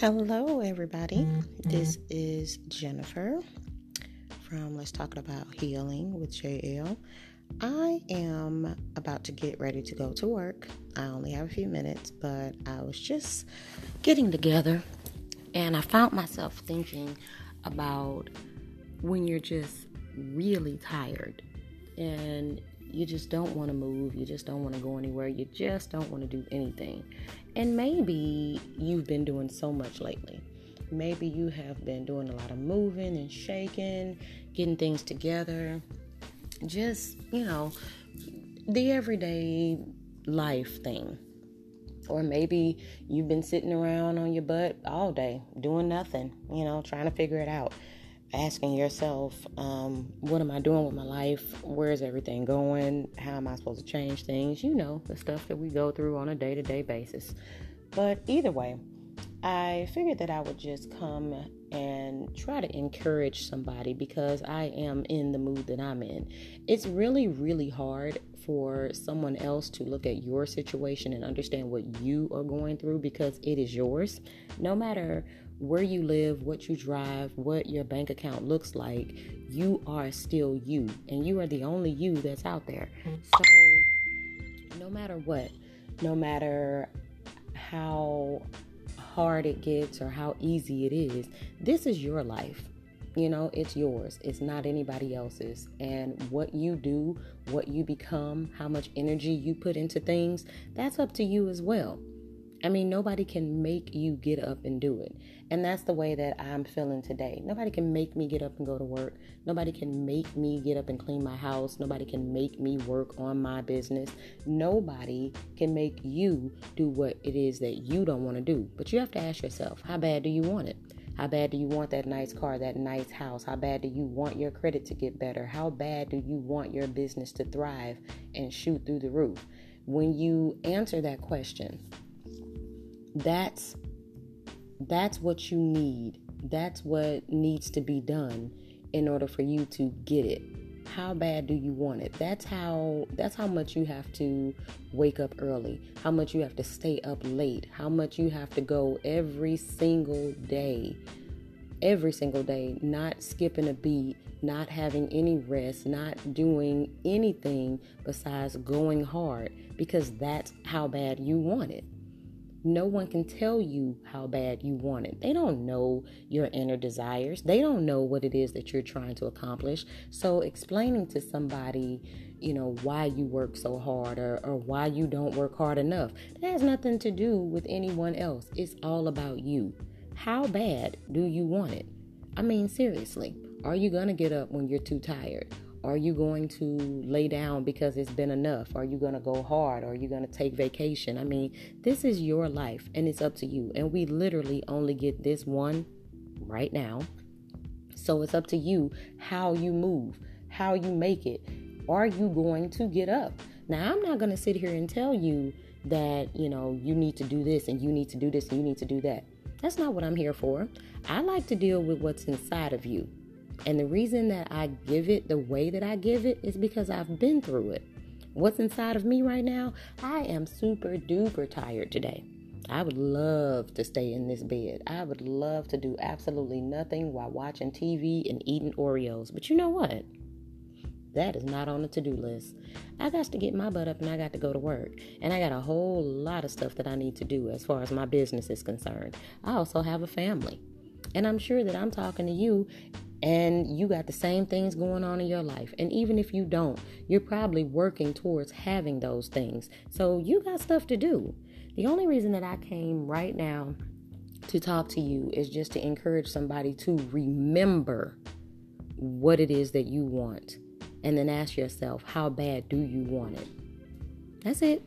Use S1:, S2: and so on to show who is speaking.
S1: Hello, everybody. Mm-hmm. This is Jennifer from Let's Talk About Healing with JL. I am about to get ready to go to work. I only have a few minutes, but I was just getting together and I found myself thinking about when you're just really tired and you just don't want to move, you just don't want to go anywhere, you just don't want to do anything. And maybe you've been doing so much lately. Maybe you have been doing a lot of moving and shaking, getting things together. Just, you know, the everyday life thing. Or maybe you've been sitting around on your butt all day doing nothing, you know, trying to figure it out asking yourself, um, what am I doing with my life? Where's everything going? How am I supposed to change things? You know, the stuff that we go through on a day to day basis. But either way, I figured that I would just come and try to encourage somebody because I am in the mood that I'm in. It's really, really hard for someone else to look at your situation and understand what you are going through because it is yours. No matter where you live, what you drive, what your bank account looks like, you are still you. And you are the only you that's out there. So, no matter what, no matter how hard it gets or how easy it is, this is your life. You know, it's yours. It's not anybody else's. And what you do, what you become, how much energy you put into things, that's up to you as well. I mean, nobody can make you get up and do it. And that's the way that I'm feeling today. Nobody can make me get up and go to work. Nobody can make me get up and clean my house. Nobody can make me work on my business. Nobody can make you do what it is that you don't want to do. But you have to ask yourself, how bad do you want it? How bad do you want that nice car, that nice house? How bad do you want your credit to get better? How bad do you want your business to thrive and shoot through the roof? When you answer that question, that's that's what you need. That's what needs to be done in order for you to get it. How bad do you want it? That's how that's how much you have to wake up early, how much you have to stay up late, how much you have to go every single day. Every single day, not skipping a beat, not having any rest, not doing anything besides going hard because that's how bad you want it. No one can tell you how bad you want it. They don't know your inner desires. They don't know what it is that you're trying to accomplish. So, explaining to somebody, you know, why you work so hard or, or why you don't work hard enough, that has nothing to do with anyone else. It's all about you. How bad do you want it? I mean, seriously, are you going to get up when you're too tired? Are you going to lay down because it's been enough? Are you going to go hard? Are you going to take vacation? I mean, this is your life and it's up to you. And we literally only get this one right now. So it's up to you how you move, how you make it. Are you going to get up? Now, I'm not going to sit here and tell you that, you know, you need to do this and you need to do this and you need to do that. That's not what I'm here for. I like to deal with what's inside of you. And the reason that I give it the way that I give it is because I've been through it. What's inside of me right now? I am super duper tired today. I would love to stay in this bed. I would love to do absolutely nothing while watching TV and eating Oreos. But you know what? That is not on the to do list. I got to get my butt up and I got to go to work. And I got a whole lot of stuff that I need to do as far as my business is concerned. I also have a family. And I'm sure that I'm talking to you and you got the same things going on in your life. And even if you don't, you're probably working towards having those things. So you got stuff to do. The only reason that I came right now to talk to you is just to encourage somebody to remember what it is that you want. And then ask yourself, how bad do you want it? That's it.